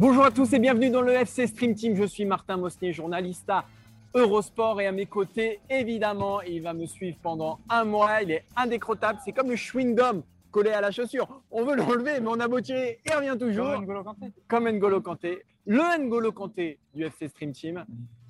Bonjour à tous et bienvenue dans le FC Stream Team. Je suis Martin Mosnier, journaliste à Eurosport et à mes côtés, évidemment, il va me suivre pendant un mois. Il est indécrottable. C'est comme le chewing-gum collé à la chaussure. On veut l'enlever, mais on a beau tirer, il revient toujours. Comme N'Golo Kanté. Comme N'Golo Kanté. Le N'Golo Kanté du FC Stream Team.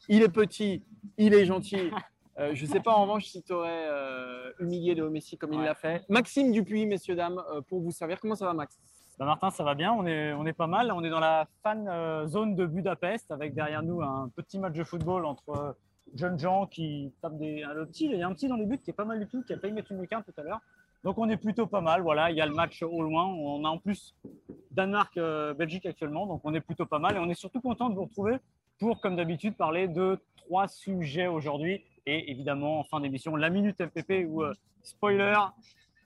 Il est petit, il est gentil. Euh, je ne sais pas en revanche si tu aurais euh, humilié Léo Messi comme il l'a fait. Maxime Dupuis, messieurs, dames, euh, pour vous servir. Comment ça va, Max? Bah, Martin, ça va bien, on est, on est pas mal. On est dans la fan zone de Budapest avec derrière nous un petit match de football entre jeunes gens qui tapent des. Le petit, il y a un petit dans les buts qui est pas mal du tout, qui a failli mettre une lucarne tout à l'heure. Donc on est plutôt pas mal. Voilà, il y a le match au loin. On a en plus Danemark-Belgique actuellement, donc on est plutôt pas mal. Et on est surtout content de vous retrouver pour, comme d'habitude, parler de trois sujets aujourd'hui. Et évidemment, en fin d'émission, la minute MPP où, euh, spoiler,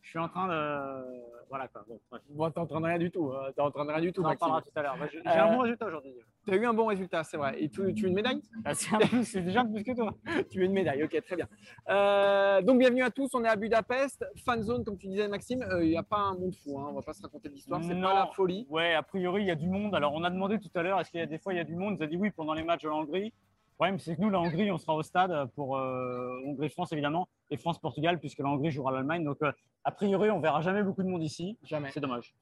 je suis en train de. Voilà quoi. Bon. Bon, t'es en train de rien du tout. euh, T'es en train de rien du tout, On en parlera tout à l'heure. Bah, J'ai Euh, un bon résultat aujourd'hui. Tu as eu un bon résultat, c'est vrai. Et tu, tu veux une médaille? Ah, C'est un déjà plus que toi. Tu veux une médaille, ok, très bien. Euh, donc, bienvenue à tous. On est à Budapest. Fan zone, comme tu disais, Maxime. euh, Il n'y a pas un monde fou. Hein. On va pas se raconter l'histoire. C'est pas la folie. Ouais, a priori, il y a du monde. Alors, on a demandé tout à l'heure, est-ce qu'il y a des fois, il y a du monde? Ils ont dit oui pendant les matchs de la Hongrie. Le problème, c'est que nous, la Hongrie, on sera au stade pour euh, Hongrie-France, évidemment, et France-Portugal, puisque la Hongrie jouera l'Allemagne. Donc, euh, a priori, on verra jamais beaucoup de monde ici. Jamais. C'est dommage.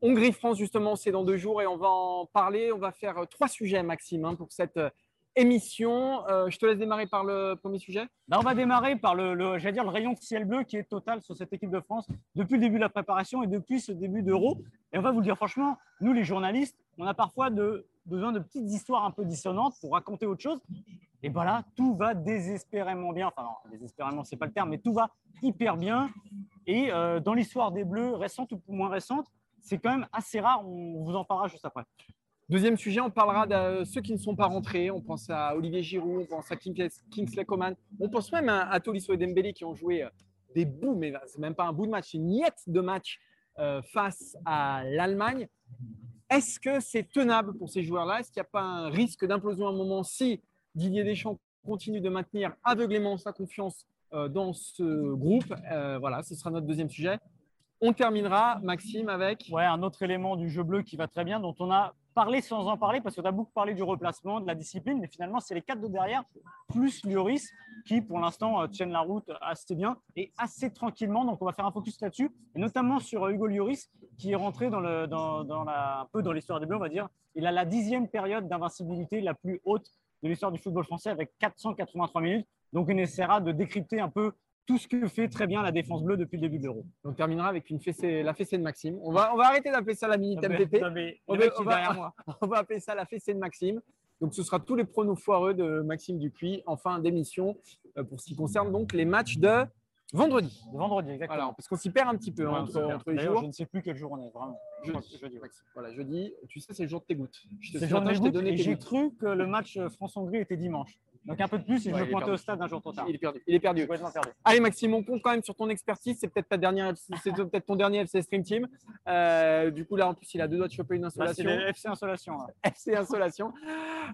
Hongrie-France, justement, c'est dans deux jours et on va en parler. On va faire euh, trois sujets, Maxime, hein, pour cette euh, émission. Euh, je te laisse démarrer par le premier sujet. Là, on va démarrer par le, j'allais dire, le rayon de ciel bleu qui est total sur cette équipe de France depuis le début de la préparation et depuis ce début d'Euro. Et on va vous le dire franchement, nous les journalistes, on a parfois besoin de petites histoires un peu dissonantes pour raconter autre chose. Et voilà, tout va désespérément bien. Enfin, non, désespérément, c'est pas le terme, mais tout va hyper bien. Et euh, dans l'histoire des Bleus, récente ou moins récente, c'est quand même assez rare. On vous en parlera juste après. Deuxième sujet, on parlera de ceux qui ne sont pas rentrés. On pense à Olivier Giroud, on pense à Kingsley Coman. On pense même à, à Tolisso et Dembélé qui ont joué euh, des bouts, mais c'est même pas un bout de match, une miette de match euh, face à l'Allemagne. Est-ce que c'est tenable pour ces joueurs-là? Est-ce qu'il n'y a pas un risque d'implosion à un moment si Didier Deschamps continue de maintenir aveuglément sa confiance euh, dans ce groupe? Voilà, ce sera notre deuxième sujet. On terminera, Maxime, avec Ouais, un autre élément du jeu bleu qui va très bien, dont on a parlé sans en parler, parce qu'on a beaucoup parlé du replacement, de la discipline, mais finalement, c'est les quatre de derrière, plus Lloris, qui pour l'instant euh, tiennent la route assez bien et assez tranquillement. Donc, on va faire un focus là-dessus, et notamment sur euh, Hugo Lloris, qui est rentré dans la, un peu dans l'histoire des Bleus, on va dire. Il a la dixième période d'invincibilité la plus haute de l'histoire du football français, avec 483 minutes. Donc, on essaiera de décrypter un peu tout ce que fait très bien la défense bleue depuis le début de l'Euro. On terminera avec une fessée, la fessée de Maxime. On va, on va arrêter d'appeler ça la minute MPP. On le on va- appeler ça la fessée de Maxime. Donc, ce sera tous les pronos foireux de Maxime Dupuis en fin d'émission euh, pour ce qui concerne donc les matchs de vendredi. Vendredi, exactement. Voilà, parce qu'on s'y perd un petit peu hein, Ouais, entre, les jours. Je ne sais plus quel jour on est, vraiment. Je crois que c'est jeudi. ouais. Maxime. Voilà, jeudi, tu sais, c'est le jour de tes gouttes. C'est ce jour de je t'ai gouttes tes j'ai cru que le match euh, France-Hongrie était dimanche. Donc un peu de plus et Ouais, je me pointais au stade un jour trop tard. Il est perdu. Il est perdu. Perdu. Allez Maxime, on compte quand même sur ton expertise. C'est peut-être ta dernière, c'est peut-être ton dernier FC Stream Team. Euh, du coup là, en plus, il a deux doigts de choper une Là, c'est installation. les FC Insolation. là. FC Insolation.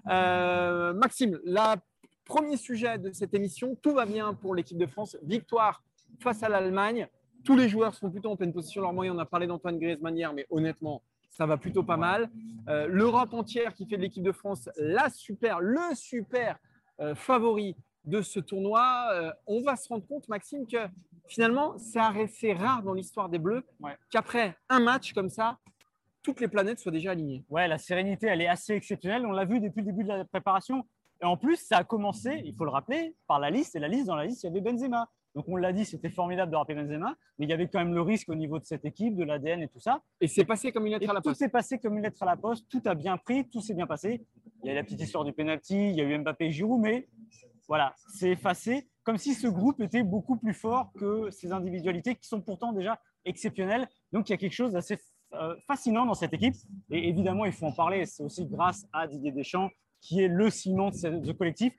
Euh, Maxime, la premier sujet de cette émission, tout va bien pour l'équipe de France. Victoire face à l'Allemagne. Tous les joueurs sont plutôt en pleine position. Leurs moyens, on a parlé d'Antoine Griezmann hier, mais honnêtement, ça va plutôt pas mal. Euh, L'Europe entière qui fait de l'équipe de France la super, le super favori de ce tournoi. Euh, on va se rendre compte, Maxime, que finalement, c'est assez rare dans l'histoire des Bleus Ouais. qu'après un match comme ça, toutes les planètes soient déjà alignées. Ouais, la sérénité, elle est assez exceptionnelle. On l'a vu depuis le début de la préparation. Et en plus, ça a commencé, il faut le rappeler, par la liste. Et la liste, dans la liste, il y avait Benzema. Donc on l'a dit, c'était formidable de rappeler Benzema, mais il y avait quand même le risque au niveau de cette équipe, de l'ADN et tout ça. Et c'est passé comme une lettre Et à la tout poste. s'est passé comme une lettre à la poste, tout a bien pris, tout s'est bien passé. Il y a la petite histoire du penalty, il y a eu Mbappé et Giroud, mais voilà, c'est effacé, comme si ce groupe était beaucoup plus fort que ces individualités qui sont pourtant déjà exceptionnelles. Donc il y a quelque chose d'assez euh, fascinant dans cette équipe. Et évidemment, il faut en parler. C'est aussi grâce à Didier Deschamps, qui est le ciment de ce, collectif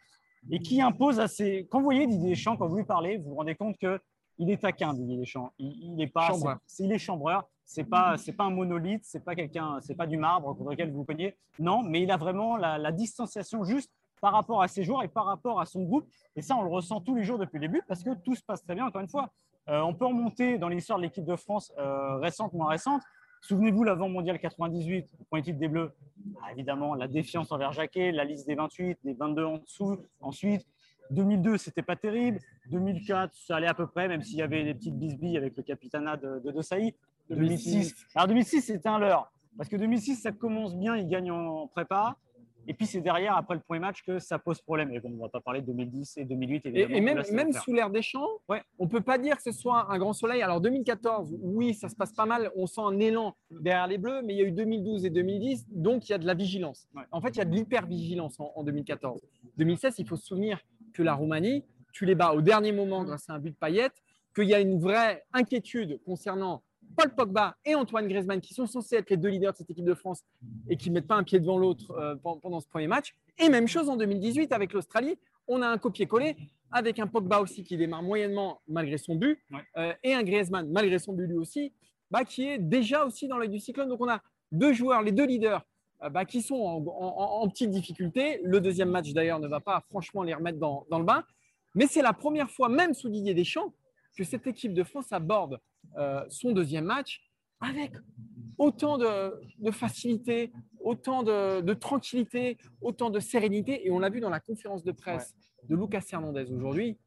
et qui impose à ses. Quand vous voyez Didier Deschamps, quand vous lui parlez, vous vous rendez compte que il est taquin, Didier Deschamps. Il, il est pas. Chambreur. il est chambreur. C'est pas, c'est pas un monolithe. C'est pas quelqu'un. C'est pas du marbre contre lequel vous cognez. Non, mais il a vraiment la, distanciation juste par rapport à ses joueurs et par rapport à son groupe. Et ça, on le ressent tous les jours depuis le début parce que tout se passe très bien. Encore une fois, Euh, on peut remonter dans l'histoire de l'équipe de France euh, récente, moins récente. Souvenez-vous, l'avant mondial 98, le premier titre des Bleus, Ah, évidemment, la défiance envers Jacquet, la liste des 28, des 22 en dessous. Ensuite, 2002, c'était pas terrible. 2004, ça allait à peu près, même s'il y avait des petites bisbilles avec le capitanat de, de De Sailly. 2006, alors 2006, c'était un leurre. Parce que 2006, ça commence bien, ils gagnent en prépa. Et puis c'est derrière, après le premier match, que ça pose problème. Et bon, on ne va pas parler de 2010 et 2008, Et, évidemment. et même, Là, même sous l'air des champs, Ouais. on peut pas dire que ce soit un grand soleil. Alors 2014, oui, ça se passe pas mal. On sent un élan derrière les Bleus, mais il y a eu 2012 et 2010, donc il y a de la vigilance. Ouais. En fait, il y a de l'hyper-vigilance en, en 2014. 2016, il faut se souvenir que la Roumanie, tu les bats au dernier moment grâce à un but de paillette, qu'il y a une vraie inquiétude concernant Paul Pogba et Antoine Griezmann, qui sont censés être les deux leaders de cette équipe de France et qui ne mettent pas un pied devant l'autre euh, pen- pendant ce premier match. Et même chose en 2018 avec l'Australie. On a un copier-coller avec un Pogba aussi qui démarre moyennement malgré son but Ouais. euh, et un Griezmann malgré son but lui aussi, bah, qui est déjà aussi dans l'œil du cyclone. Donc on a deux joueurs, les deux leaders, euh, bah, qui sont en, en- en petite difficulté. Le deuxième match d'ailleurs ne va pas franchement les remettre dans, dans le bain. Mais c'est la première fois, même sous Didier Deschamps, que cette équipe de France aborde euh, son deuxième match avec autant de, de facilité, autant de, de tranquillité, autant de sérénité. Et on l'a vu dans la conférence de presse de Lucas Hernandez aujourd'hui.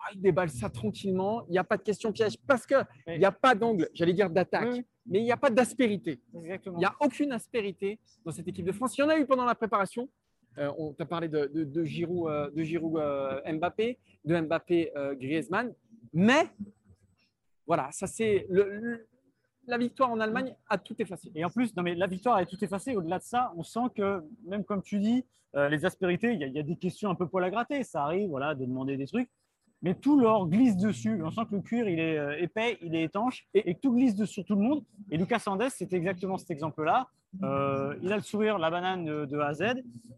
Ah, il déballe ça tranquillement. Il n'y a pas de question piège parce qu'il Oui. n'y a pas d'angle, j'allais dire d'attaque, Oui, mais il n'y a pas d'aspérité. Il n'y a aucune aspérité dans cette équipe de France. Il y en a eu pendant la préparation. Euh, on t'a parlé de, de, de Giroud, euh, de Giroud euh, Mbappé, de Mbappé Griezmann. Mais voilà, ça c'est la victoire en Allemagne a tout effacé. Et en plus, non, mais la victoire est tout effacée. Au-delà de ça, on sent que, même comme tu dis, euh, les aspérités, il y, a- a des questions un peu poil à gratter. Ça arrive voilà, de demander des trucs. Mais tout leur glisse dessus. On sent que le cuir, il est euh, épais, il est étanche et, et tout glisse sur tout le monde. Et Lucas Sandès, c'était exactement cet exemple-là. Euh, il a le sourire, la banane de, de A à Z.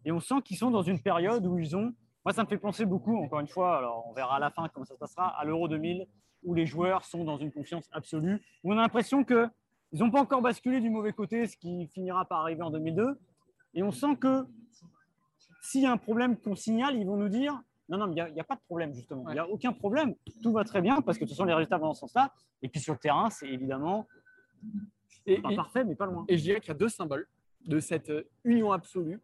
Et on sent qu'ils sont dans une période où ils ont. Moi, ça me fait penser beaucoup, encore une fois, alors on verra à la fin comment ça se passera, à l'Euro 2000, où les joueurs sont dans une confiance absolue, où on a l'impression que ils n'ont pas encore basculé du mauvais côté, ce qui finira par arriver en 2002. Et on sent que s'il y a un problème qu'on signale, ils vont nous dire non, non, mais il n'y a, pas de problème, justement. Il n'y a aucun problème. Tout va très bien parce que de toute façon, les résultats vont dans ce sens-là. Et puis sur le terrain, c'est évidemment Et, pas et- parfait, mais pas loin. et je dirais qu'il y a deux symboles de cette euh, union absolue.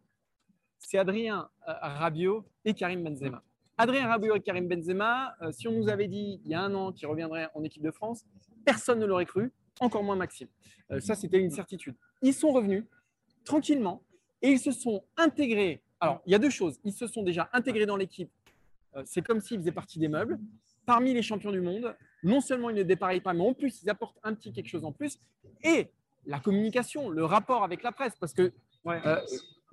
C'est Adrien euh, Rabiot et Karim Benzema. Adrien Rabiot et Karim Benzema, euh, si on nous avait dit il y a un an qu'ils reviendraient en équipe de France, personne ne l'aurait cru, encore moins Maxime. Euh, ça, c'était une certitude. Ils sont revenus tranquillement et ils se sont intégrés. Alors, il y a deux choses. Ils se sont déjà intégrés dans l'équipe. Euh, c'est comme s'ils faisaient partie des meubles. Parmi les champions du monde, non seulement ils ne dépareillent pas, mais en plus, ils apportent un petit quelque chose en plus. Et la communication, le rapport avec la presse, parce que Ouais.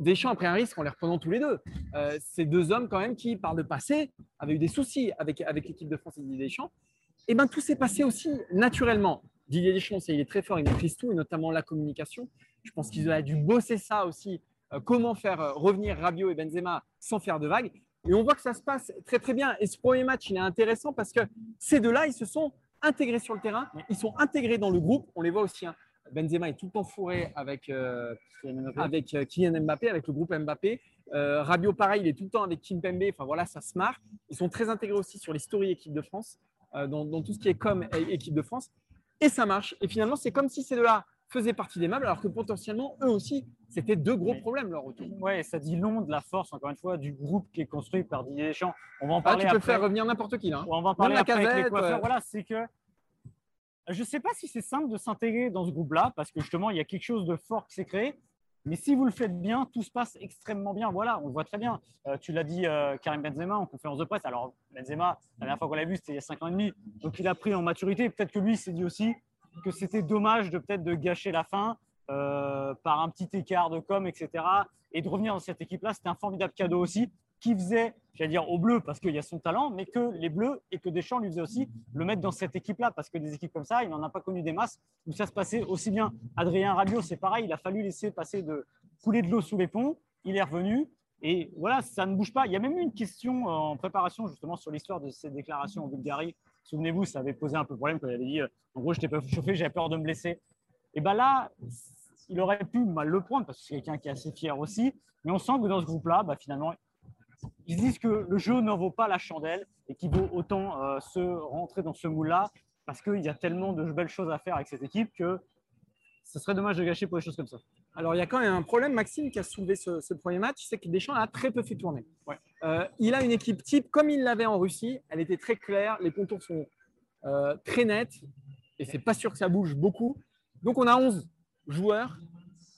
Deschamps a pris un risque en les reprenant tous les deux. Euh, ces deux hommes, quand même, qui, par le passé, avaient eu des soucis avec, avec l'équipe de France et Didier Deschamps. Et bien, tout s'est passé aussi naturellement. Didier Deschamps, il est très fort, il maîtrise tout, et notamment la communication. Je pense qu'ils auraient dû bosser ça aussi. euh, comment faire euh, revenir Rabiot et Benzema sans faire de vagues. Et on voit que ça se passe très, très bien. Et ce premier match, il est intéressant parce que ces deux-là, ils se sont intégrés sur le terrain. Ils sont intégrés dans le groupe. On les voit aussi. hein. Benzema est tout le temps fourré avec, euh, avec euh, Kylian Mbappé, avec le groupe Mbappé. Euh, Rabiot, pareil, il est tout le temps avec Kim Pembe. Enfin voilà, ça se marre. Ils sont très intégrés aussi sur les stories équipe de France, euh, dans, dans tout ce qui est com et équipe de France. Et ça marche. Et finalement, c'est comme si ces deux-là faisaient partie des meubles, alors que potentiellement, eux aussi, c'était deux gros problèmes leur retour. Ouais, ça dit long de la force, encore une fois, du groupe qui est construit par Didier Deschamps. On va en Ah, parler tu peux après. faire revenir n'importe qui là. hein. On va en parler la après avec les coiffeurs. euh. Voilà, c'est que je ne sais pas si c'est simple de s'intégrer dans ce groupe-là, parce que justement, il y a quelque chose de fort qui s'est créé. Mais si vous le faites bien, tout se passe extrêmement bien. Voilà, on voit très bien. Euh, tu l'as dit, euh, Karim Benzema, en conférence de presse. Alors, Benzema, la dernière fois qu'on l'a vu, c'était il y a 5 ans et demi. Donc, il a pris en maturité. Peut-être que lui s'est dit aussi que c'était dommage de peut-être de gâcher la fin euh, par un petit écart de com, etc. Et de revenir dans cette équipe-là, c'était un formidable cadeau aussi qui faisait, j'allais dire au bleu parce qu'il y a son talent, mais que les bleus et que Deschamps lui faisait aussi le mettre dans cette équipe-là parce que des équipes comme ça, il n'en a pas connu des masses où ça se passait aussi bien. Adrien Rabiot, c'est pareil, il a fallu laisser passer de couler de l'eau sous les ponts, il est revenu. Et voilà, ça ne bouge pas. Il y a même eu une question en préparation justement sur l'histoire de ces déclarations en Bulgarie. Souvenez-vous, ça avait posé un peu problème quand il avait dit en gros, je n'étais pas chauffé, j'avais peur de me blesser. Et bien là, il aurait pu mal le prendre parce que c'est quelqu'un qui est assez fier aussi. Mais on sent que dans ce groupe-là, bah, finalement, ils disent que le jeu n'en vaut pas la chandelle et qu'il vaut autant euh, se rentrer dans ce moule-là parce qu'il y a tellement de belles choses à faire avec cette équipe que ce serait dommage de gâcher pour des choses comme ça. Alors, il y a quand même un problème, Maxime, qui a soulevé ce, premier match, c'est que Deschamps a très peu fait tourner. Euh, il a une équipe type comme il l'avait en Russie. Elle était très claire, les contours sont euh, très nets et c'est pas sûr que ça bouge beaucoup. Donc, on a 11 joueurs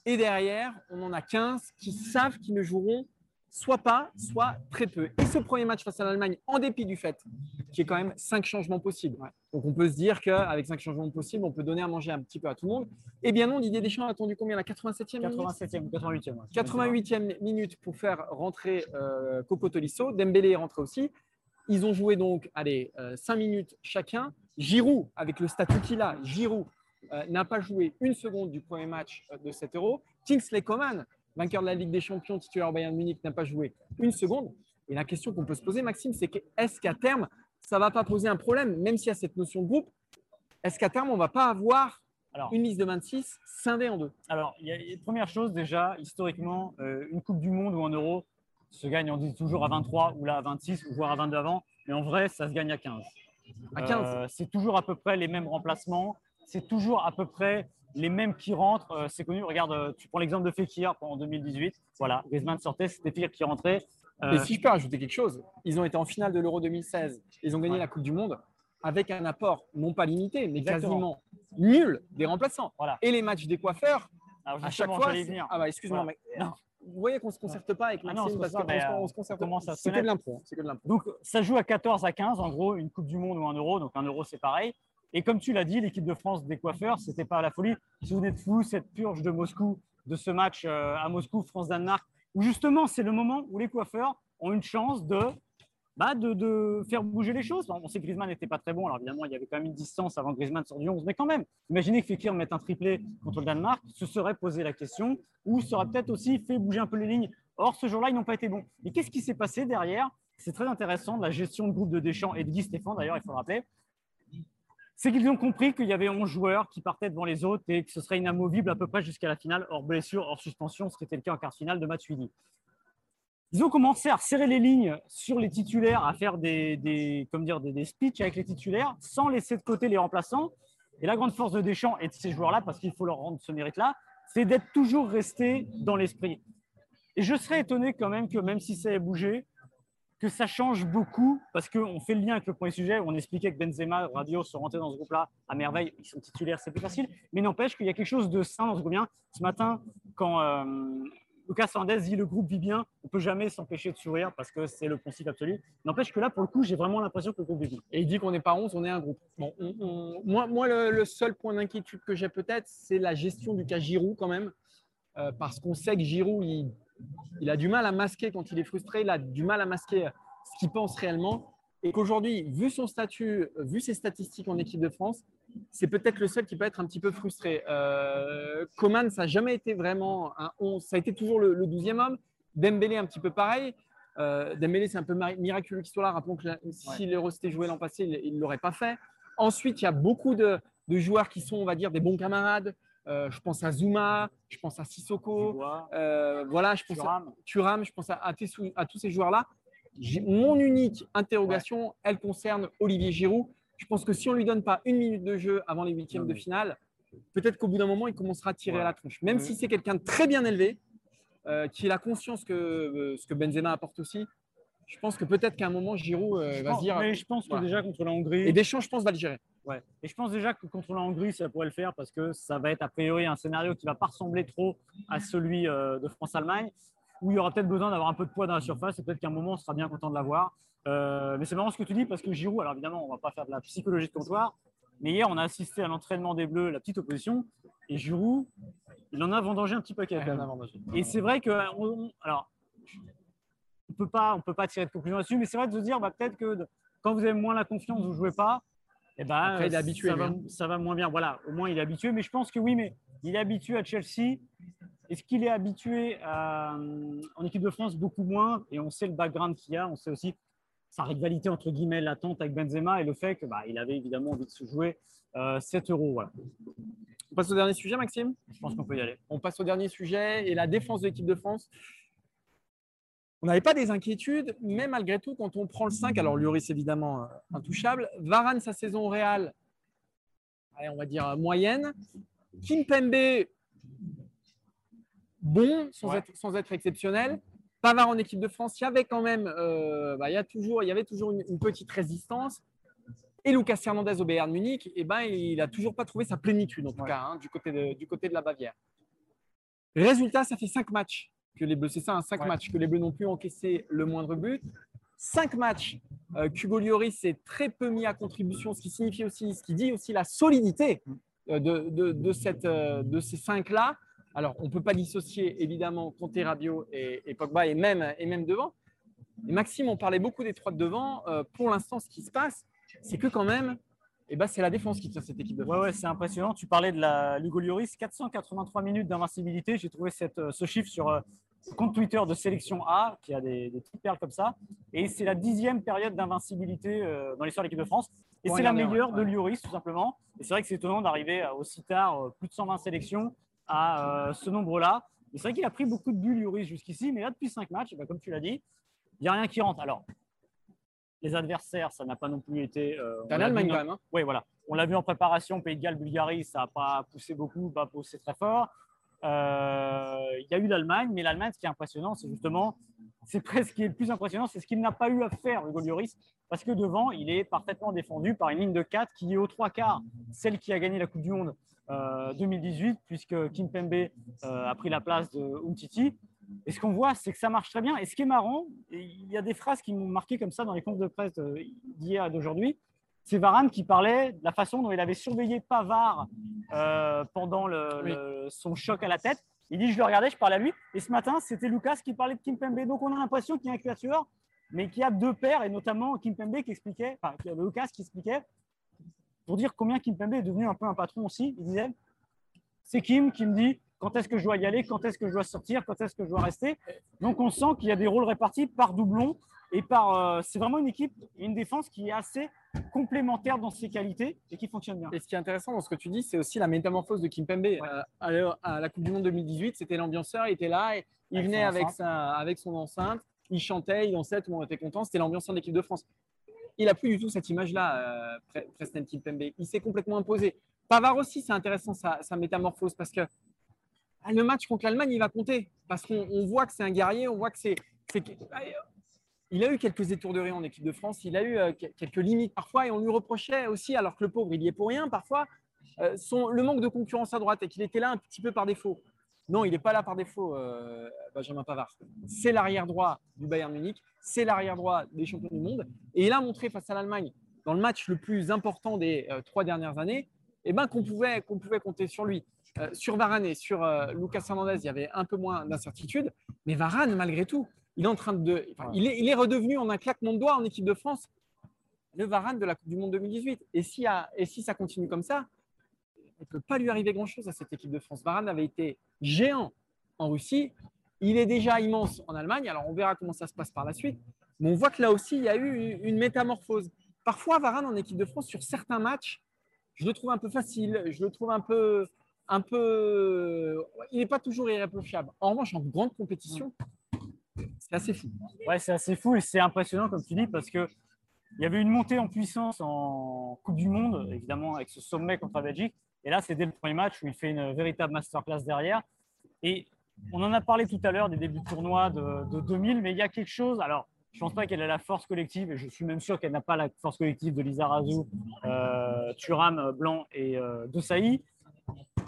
et derrière, on en a 15 qui savent qu'ils ne joueront soit pas, soit très peu. Et ce premier match face à l'Allemagne, en dépit du fait qu'il y ait quand même cinq changements possibles. Donc on peut se dire qu'avec cinq changements possibles, on peut donner à manger un petit peu à tout le monde. Eh bien non, Didier Deschamps a attendu combien La 87e 87e, 88e. 88e minute pour faire rentrer euh, Coco Tolisso. Dembélé est rentré aussi. Ils ont joué donc, allez, euh, 5 minutes chacun. Giroud, avec le statut qu'il a, Giroud euh, n'a pas joué une seconde du premier match euh, de 7 euros. Kingsley Coman, vainqueur de la Ligue des Champions, titulaire Bayern Munich, n'a pas joué une seconde. Et la question qu'on peut se poser, Maxime, c'est est-ce qu'à terme, ça ne va pas poser un problème, même s'il y a cette notion de groupe Est-ce qu'à terme, on ne va pas avoir une liste de 26 scindée en deux? Alors, il y a, première chose, déjà, historiquement, euh, une Coupe du Monde ou un Euro se gagne, on dit toujours à 23 ou là à 26, ou voire à 22 avant, mais en vrai, ça se gagne à 15. À 15 euh, C'est toujours à peu près les mêmes remplacements, c'est toujours à peu près les mêmes qui rentrent, euh, c'est connu. Regarde, euh, tu prends l'exemple de Fekir en 2018. Voilà, Griezmann sortait, c'était Fekir qui rentrait. Et si je peux rajouter quelque chose, ils ont été en finale de l'Euro 2016. Ils ont gagné la Coupe du Monde avec un apport non pas limité, mais quasiment nul des remplaçants. Voilà. Et les matchs des coiffeurs, à chaque fois. Ah bah excuse-moi, mais vous voyez qu'on ne se concerte pas avec ah Maxime parce qu'on se concerte pas. C'est que de l'impro. Donc ça joue à 14 à 15 en gros, une Coupe du Monde ou un Euro. Donc un Euro c'est pareil. Et comme tu l'as dit, l'équipe de France des coiffeurs, c'était pas la folie. Si vous êtes fou, cette purge de Moscou, de ce match euh, à Moscou, France-Danemark, où justement c'est le moment où les coiffeurs ont une chance de, bah, de, faire bouger les choses. On sait que Griezmann n'était pas très bon, alors évidemment il y avait quand même une distance avant Griezmann sorte du 11, mais quand même, imaginez que Fekir mette un triplé contre le Danemark, se serait posé la question, ou serait peut-être aussi fait bouger un peu les lignes. Or, ce jour-là, ils n'ont pas été bons. Et qu'est-ce qui s'est passé derrière? C'est très intéressant, la gestion de groupe de Deschamps et de Guy Stéphane, d'ailleurs, il faut le rappeler c'est qu'ils ont compris qu'il y avait 11 joueurs qui partaient devant les autres et que ce serait inamovible à peu près jusqu'à la finale, hors blessure, hors suspension, ce qui était le cas en quart finale de match fini. Ils ont commencé à resserrer les lignes sur les titulaires, à faire des, des comme dire, des, des speeches avec les titulaires, sans laisser de côté les remplaçants. Et la grande force de Deschamps et de ces joueurs-là, parce qu'il faut leur rendre ce mérite-là, c'est d'être toujours resté dans l'esprit. Et je serais étonné quand même que même si ça ait bougé, que ça change beaucoup parce qu'on fait le lien avec le premier sujet. On expliquait que Benzema, Radio sont rentrés dans ce groupe-là à merveille. Ils sont titulaires, c'est plus facile. Mais n'empêche qu'il y a quelque chose de sain dans ce groupe. Bien. Ce matin, quand euh, Lucas Fernandez dit le groupe vit bien, on peut jamais s'empêcher de sourire parce que c'est le principe absolu. N'empêche que là, pour le coup, j'ai vraiment l'impression que le groupe vit bien. Et il dit qu'on n'est pas 11, on est un groupe. Bon, moi, moi, le, seul point d'inquiétude que j'ai peut-être, c'est la gestion du cas Giroud quand même. Euh, parce qu'on sait que Giroud, il, il a du mal à masquer quand il est frustré, il a du mal à masquer ce qu'il pense réellement. Et qu'aujourd'hui, vu son statut, vu ses statistiques en équipe de France, c'est peut-être le seul qui peut être un petit peu frustré. Euh, Coman, ça n'a jamais été vraiment un 11, ça a été toujours le, 12e homme. Dembélé, un petit peu pareil. Euh, Dembélé, c'est un peu miraculeux qu'il soit là. Rappelons que s'il ouais. resté joué l'an passé, il ne l'aurait pas fait. Ensuite, il y a beaucoup de, joueurs qui sont, on va dire, des bons camarades. Euh, je pense à Zuma, je pense à Sissoko, euh, voilà, je pense à Thuram, je pense à, à, tous ces joueurs-là. Mon unique interrogation, elle concerne Olivier Giroud. Je pense que si on ne lui donne pas une minute de jeu avant les huitièmes de finale, peut-être qu'au bout d'un moment, il commencera à tirer à la tronche. Même si c'est quelqu'un de très bien élevé, euh, qui a la conscience que ce que Benzema apporte aussi, je pense que peut-être qu'à un moment, Giroud va se dire. Mais je pense que déjà contre la Hongrie. Et Deschamps, je pense, va le gérer. Ouais. Et je pense déjà que contre la Hongrie, ça pourrait le faire parce que ça va être a priori un scénario qui va pas ressembler trop à celui euh, de France-Allemagne, où il y aura peut-être besoin d'avoir un peu de poids dans la surface et peut-être qu'à un moment, on sera bien content de l'avoir. Euh, mais c'est marrant ce que tu dis parce que Giroud, alors évidemment, on va pas faire de la psychologie de comptoir, mais hier, on a assisté à l'entraînement des Bleus, la petite opposition, et Giroud, il en a vendangé un petit paquet. quand. Et c'est vrai que, on- alors, on peut pas, on peut pas tirer de conclusion là-dessus, mais c'est vrai de se dire, bah, peut-être que de- quand vous avez moins la confiance, vous jouez pas. Et ben, Après, il est euh, habitué, ça va, ça va moins bien. Voilà, au moins il est habitué. Mais je pense que oui, mais il est habitué à Chelsea. Est-ce qu'il est habitué à, en équipe de France beaucoup moins? Et on sait le background qu'il y a. On sait aussi sa rivalité entre guillemets latente avec Benzema et le fait que bah, il avait évidemment envie de se jouer euh, 7 euros. Voilà. On passe au dernier sujet, Maxime? Je pense qu'on peut y aller. On passe au dernier sujet et la défense de l'équipe de France. On n'avait pas des inquiétudes, mais malgré tout, quand on prend le 5, alors Lloris évidemment euh, intouchable, Varane sa saison au Real, allez, on va dire euh, moyenne, Kimpembe bon sans, Ouais. être, sans être exceptionnel, Pavard en équipe de France, il y avait quand même, euh, bah, il y a toujours, il y avait toujours une, une petite résistance. Et Lucas Hernandez au Bayern Munich, eh ben, il n'a toujours pas trouvé sa plénitude, en tout Ouais. cas, hein, du, côté de, du côté de la Bavière. Résultat, ça fait cinq matchs que les Bleus, c'est ça, hein, cinq Ouais. matchs que les Bleus n'ont plus encaissé le moindre but. Cinq matchs euh, qu'Hugo Lloris s'est très peu mis à contribution, ce qui signifie aussi, ce qui dit aussi la solidité euh, de, de, de cette, euh, de ces cinq-là. Alors, on ne peut pas dissocier évidemment Conte, Rabiot et, et Pogba et même, et même devant. Et Maxime, on parlait beaucoup des trois de devant. Euh, pour l'instant, ce qui se passe, c'est que quand même, eh ben, c'est la défense qui tient cette équipe de France. Ouais, ouais, c'est impressionnant. Tu parlais de la Lugo Lloris, 483 minutes d'invincibilité. J'ai trouvé cette, euh, ce chiffre sur euh, le compte Twitter de Sélection A, qui a des, des petites perles comme ça. Et c'est la dixième période d'invincibilité euh, dans l'histoire de l'équipe de France. Et c'est la meilleure ouais, de. Lloris, tout simplement. Et c'est vrai que c'est étonnant d'arriver euh, aussi tard, euh, plus de 120 sélections, à euh, ce nombre-là. Et C'est vrai qu'il a pris beaucoup de buts, Lloris, jusqu'ici. Mais là, depuis cinq matchs, eh ben, comme tu l'as dit, il n'y a rien qui rentre. Alors, les adversaires, ça n'a pas non plus été. euh, T'as l'a l'Allemagne quand même. hein. oui, voilà. On l'a vu en préparation, Pays de Galles, Bulgarie, ça n'a pas poussé beaucoup, pas poussé très fort. Euh, Il y a eu l'Allemagne, mais l'Allemagne, ce qui est impressionnant, c'est justement, c'est presque ce qui est le plus impressionnant, c'est ce qu'il n'a pas eu à faire, Hugo Lloris, parce que devant, il est parfaitement défendu par une ligne de 4 qui est aux trois quarts, celle qui a gagné la Coupe du Monde euh, 2018, puisque Kim Pembe euh, a pris la place de Umtiti. Et ce qu'on voit, c'est que ça marche très bien. Et ce qui est marrant, il y a des phrases qui m'ont marqué comme ça dans les comptes de presse d'hier et d'aujourd'hui. C'est Varane qui parlait de la façon dont il avait surveillé Pavard euh, pendant le- Oui. le- son choc à la tête. Il dit Je le regardais, je parlais à lui. Et ce matin, c'était Lucas qui parlait de Kimpembe. Donc on a l'impression qu'il y a un quatuor, mais qu'il y a deux paires, et notamment Kimpembe qui expliquait, enfin, avait Lucas qui expliquait, pour dire combien Kimpembe est devenu un peu un patron aussi. Il disait C'est Kim qui me dit quand est-ce que je dois y aller, quand est-ce que je dois sortir, quand est-ce que je dois rester? Donc on sent qu'il y a des rôles répartis par doublon et par. euh, c'est vraiment une équipe, une défense qui est assez complémentaire dans ses qualités et qui fonctionne bien. Et ce qui est intéressant dans ce que tu dis, c'est aussi la métamorphose de Kimpembe. Euh, à, la- à la Coupe du Monde 2018, c'était l'ambianceur, il était là, et il Avec venait son avec, enceinte. sa, avec son enceinte, il chantait, il dansait, tout le monde était content, c'était l'ambianceur de l'équipe de France. Il n'a plus du tout cette image-là, euh, Pre- Preston Kimpembe. Il s'est complètement imposé. Pavard aussi, c'est intéressant sa, sa métamorphose parce que le match contre l'Allemagne, il va compter. Parce qu'on on voit que c'est un guerrier, on voit que c'est. ah, Il a eu quelques étourderies en équipe de France, il a eu euh, que- quelques limites parfois, et on lui reprochait aussi, alors que le pauvre, il y est pour rien parfois, euh, le manque de concurrence à droite et qu'il était là un petit peu par défaut. Non, il n'est pas là par défaut, euh, Benjamin Pavard. C'est l'arrière droit du Bayern Munich, c'est l'arrière droit des champions du monde. Et il a montré face à l'Allemagne, dans le match le plus important des trois dernières années, eh ben, qu'on pouvait compter sur lui. Euh, sur Varane et sur euh, Lucas Hernandez, il y avait un peu moins d'incertitude. Mais Varane, malgré tout, il est en train de. enfin, il, est, il est redevenu en un claquement de doigts en équipe de France le Varane de la Coupe du Monde 2018. Et si, à- et si ça continue comme ça, il ne peut pas lui arriver grand-chose à cette équipe de France. Varane avait été géant en Russie. Il est déjà immense en Allemagne. Alors, on verra comment ça se passe par la suite. Mais on voit que là aussi, il y a eu une métamorphose. Parfois, Varane en équipe de France, sur certains matchs, je le trouve un peu facile. Je le trouve un peu. Un peu... Il n'est pas toujours irréprochable. En revanche, en grande compétition, c'est assez fou. Ouais, c'est assez fou et c'est impressionnant, comme tu dis, parce que il y avait une montée en puissance en Coupe du Monde, évidemment, avec ce sommet contre la Belgique. Et là, c'est dès le premier match où il fait une véritable masterclass derrière. Et on en a parlé tout à l'heure des débuts de tournoi de, de 2000, mais il y a quelque chose. Alors, Je pense pas qu'elle ait la force collective, et je suis même sûr qu'elle n'a pas la force collective de Lisa Razou, euh, Thuram, Blanc et euh, Dosaï.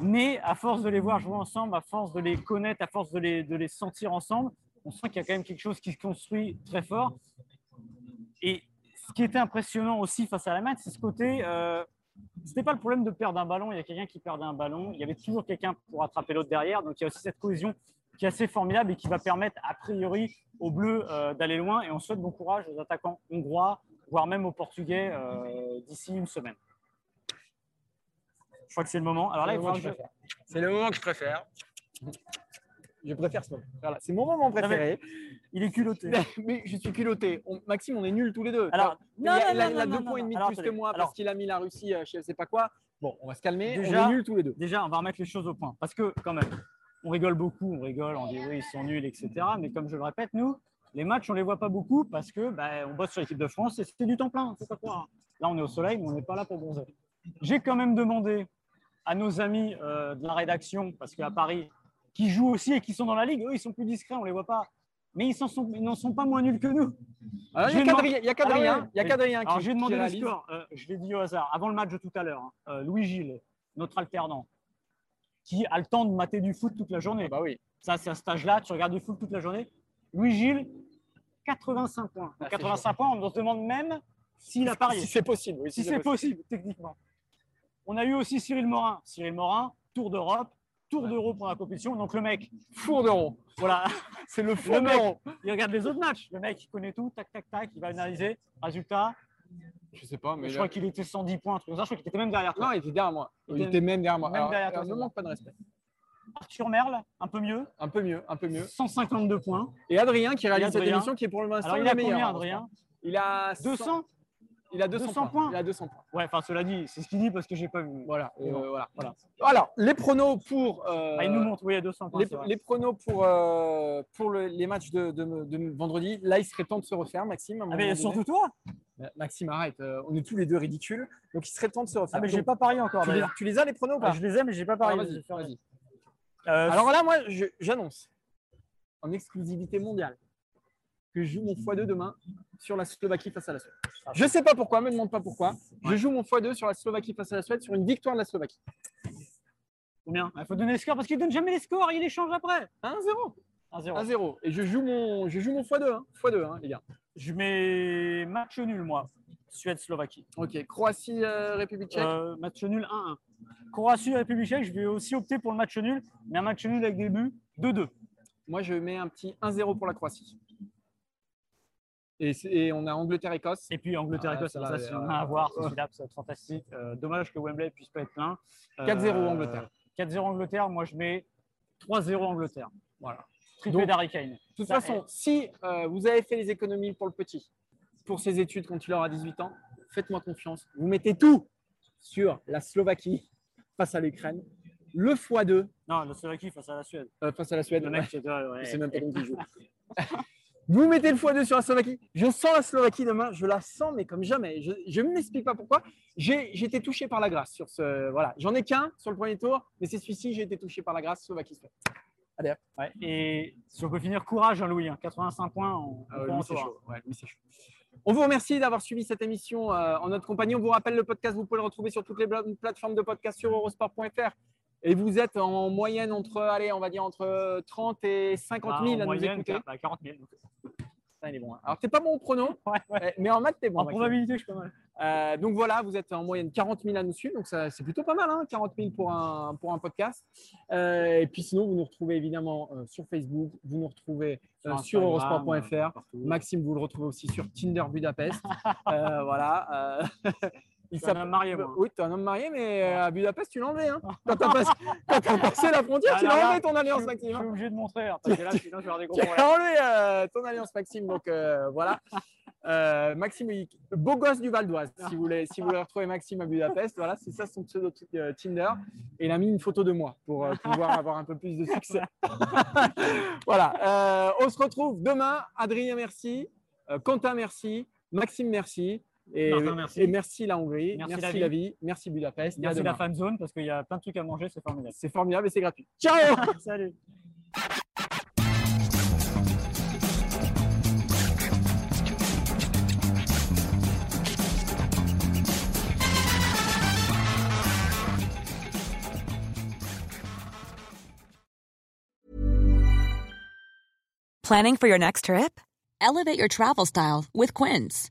Mais à force de les voir jouer ensemble, à force de les connaître, à force de les, sentir ensemble, on sent qu'il y a quand même quelque chose qui se construit très fort. Et ce qui était impressionnant aussi face à la match, c'est ce côté. Euh, c'était pas le problème de perdre un ballon. Il y a quelqu'un qui perdait un ballon. Il y avait toujours quelqu'un pour attraper l'autre derrière. Donc il y a aussi cette cohésion qui est assez formidable et qui va permettre a priori aux Bleus euh, d'aller loin. Et on souhaite bon courage aux attaquants hongrois, voire même aux Portugais euh, d'ici une semaine. Je crois que c'est le moment. Alors là, c'est le moment que je préfère. Je préfère ce moment. Voilà, c'est mon moment préféré. il est culotté. mais je suis culotté. Maxime, on est nuls tous les deux. Alors, il a, deux points et demi de plus que moi parce qu'il a mis la Russie euh, je ne sais pas quoi. Bon, on va se calmer. Déjà, on est nuls tous les deux. Déjà, on va remettre les choses au point. Parce que, quand même, on rigole beaucoup, on rigole, on dit oui, ils sont nuls, etc. Mais comme je le répète, nous, les matchs, on ne les voit pas beaucoup parce que bah, on bosse sur l'équipe de France et c'était du temps plein. Pas quoi. Là, on est au soleil, mais on n'est pas là pour bronzer. J'ai quand même demandé à nos amis euh, de la rédaction, parce qu'à Paris, qui jouent aussi et qui sont dans la ligue, eux, ils sont plus discrets, on ne les voit pas. Mais ils n'en sont, pas moins nuls que nous. Ah, il y a Cadrien, il y a Cadrien, il y a Cadrien Alors, j'ai demandé le score. Euh, je l'ai dit au hasard. Avant le match de tout à l'heure, hein, euh, Louis Gilles, notre alternant, qui a le temps de mater du foot toute la journée. Ah bah oui. Ça, c'est à cet âge-là, tu regardes du foot toute la journée. Louis Gilles, 85 points. 85 ah, points, on se demande même s'il a parié. Si c'est possible. Oui, si, c'est possible. techniquement. On a eu aussi Cyril Morin. Cyril Morin, Tour d'Europe, Tour d'Euro pour la compétition. Donc le mec, four d'Euro. Voilà, c'est le four d'Euro. Il regarde les autres matchs. Le mec, il connaît tout, tac, tac, tac. Il va analyser. Résultat. Je sais pas, mais. Je crois qu'il était 110 points, Je crois qu'il était même derrière toi. Non, il était derrière moi. Il, était même derrière moi. Même derrière toi. Ne manque pas de respect. Arthur Merle, un peu mieux. Un peu mieux, un peu mieux. 152 points. Et Adrien qui réalise cette émission qui est pour le moment il a combien, hein, Adrien Il a 200 il a 200, points. Il a 200 points. Ouais, enfin, cela dit, c'est ce qu'il dit parce que j'ai pas vu. Voilà. Euh, voilà. voilà. Alors, les pronos pour. Euh, ah, il nous montre, oui, il y a 200 points. Les, pronos pour, euh, pour les matchs de, de, vendredi. Là, il serait temps de se refaire, Maxime. ah, mais surtout toi Maxime, arrête. on est tous les deux ridicules. Donc, il serait temps de se refaire. Ah, mais j'ai pas parié encore. Tu les, tu les, as, les pronos ou pas Je les ai, mais j'ai pas parié. Ah, vas-y. Alors là, moi, j'annonce en exclusivité mondiale que je joue mon x2 demain sur la Slovaquie face à la Suède. Je ne sais pas pourquoi, ne me demande pas pourquoi. Je joue mon x2 sur la Slovaquie face à la Suède sur une victoire de la Slovaquie. Combien? Il faut donner les scores parce qu'il ne donne jamais les scores, il échange après. 1-0. 1-0. Et je joue mon, je joue mon x2, hein. x2 hein, les gars. Je mets match nul, moi. Suède-Slovaquie. Ok. Croatie-République tchèque euh, Match nul 1-1. Croatie-République tchèque, je vais aussi opter pour le match nul, mais un match nul avec des buts 2-2. Moi, je mets un petit 1-0 pour la Croatie. Et, on a Angleterre-Écosse. Et puis Angleterre-Écosse, ah, ça, c'est un à voir, c'est fantastique. Euh, dommage que Wembley puisse pas être plein. 4-0 euh, Angleterre. 4-0 Angleterre, moi je mets 3-0 Angleterre. Voilà. Triplé d'Harry Kane. De toute façon, si euh, vous avez fait les économies pour le petit, pour ses études quand il aura 18 ans, faites-moi confiance. Vous mettez tout sur la Slovaquie face à l'Ukraine. Le x2. Non, la Slovaquie face à la Suède. face à la Suède. Le mec, c'est même pas donc qui joue. Vous mettez le x2 sur la Slovaquie. Je sens la Slovaquie demain. Je la sens, mais comme jamais. Je ne m'explique pas pourquoi. J'ai été touché par la grâce sur ce. Voilà. J'en ai qu'un sur le premier tour, mais c'est celui-ci. J'ai été touché par la grâce Slovaquie. Allez, ouais, et si on peut finir, courage, hein, Louis. 85 hein. points. On, ah chaud. On vous remercie d'avoir suivi cette émission euh, en notre compagnie. On vous rappelle le podcast, vous pouvez le retrouver sur toutes les plateformes de podcast sur eurosport.fr. Et vous êtes en moyenne entre, allez, on va dire entre 30 et 50 000 bah, à nous écouter. 40 000. Ça, il est bon. Hein. Alors, t'es pas bon au pronom, mais en maths, t'es bon. En probabilité, je suis pas mal. Euh, donc voilà, vous êtes en moyenne 40 000 à nous suivre, donc c'est plutôt pas mal, hein, 40 000 pour un, pour un podcast. Euh, et puis sinon, vous nous retrouvez évidemment euh, sur Facebook, vous nous retrouvez sur, eurosport.fr. Maxime, vous le retrouvez aussi sur Tinder Budapest. voilà. Il un homme marié, moi. Oui, tu es un homme marié, mais euh, à Budapest, tu enlevé. Hein. Quand tu as, passé la frontière, tu l'as enlevé ton alliance, Maxime. Je suis obligé de montrer, hein, parce que là, sinon, je vais avoir des gros Tu as enlevé euh, ton alliance, Maxime. Donc euh, voilà. Maxime, beau gosse du Val d'Oise. Si vous voulez, si vous voulez retrouver Maxime à Budapest, voilà, c'est ça son pseudo Tinder. Et il a mis une photo de moi pour pouvoir avoir un peu plus de succès. voilà. on se retrouve demain. Adrien, merci. Quentin, merci. Maxime, merci. Et, merci. la Hongrie, merci, la, vie. merci Budapest. Merci la fan zone parce qu'il y a plein de trucs à manger, c'est formidable. C'est formidable et c'est gratuit. Ciao Salut Planning for your next trip? Elevate your travel style with Quince.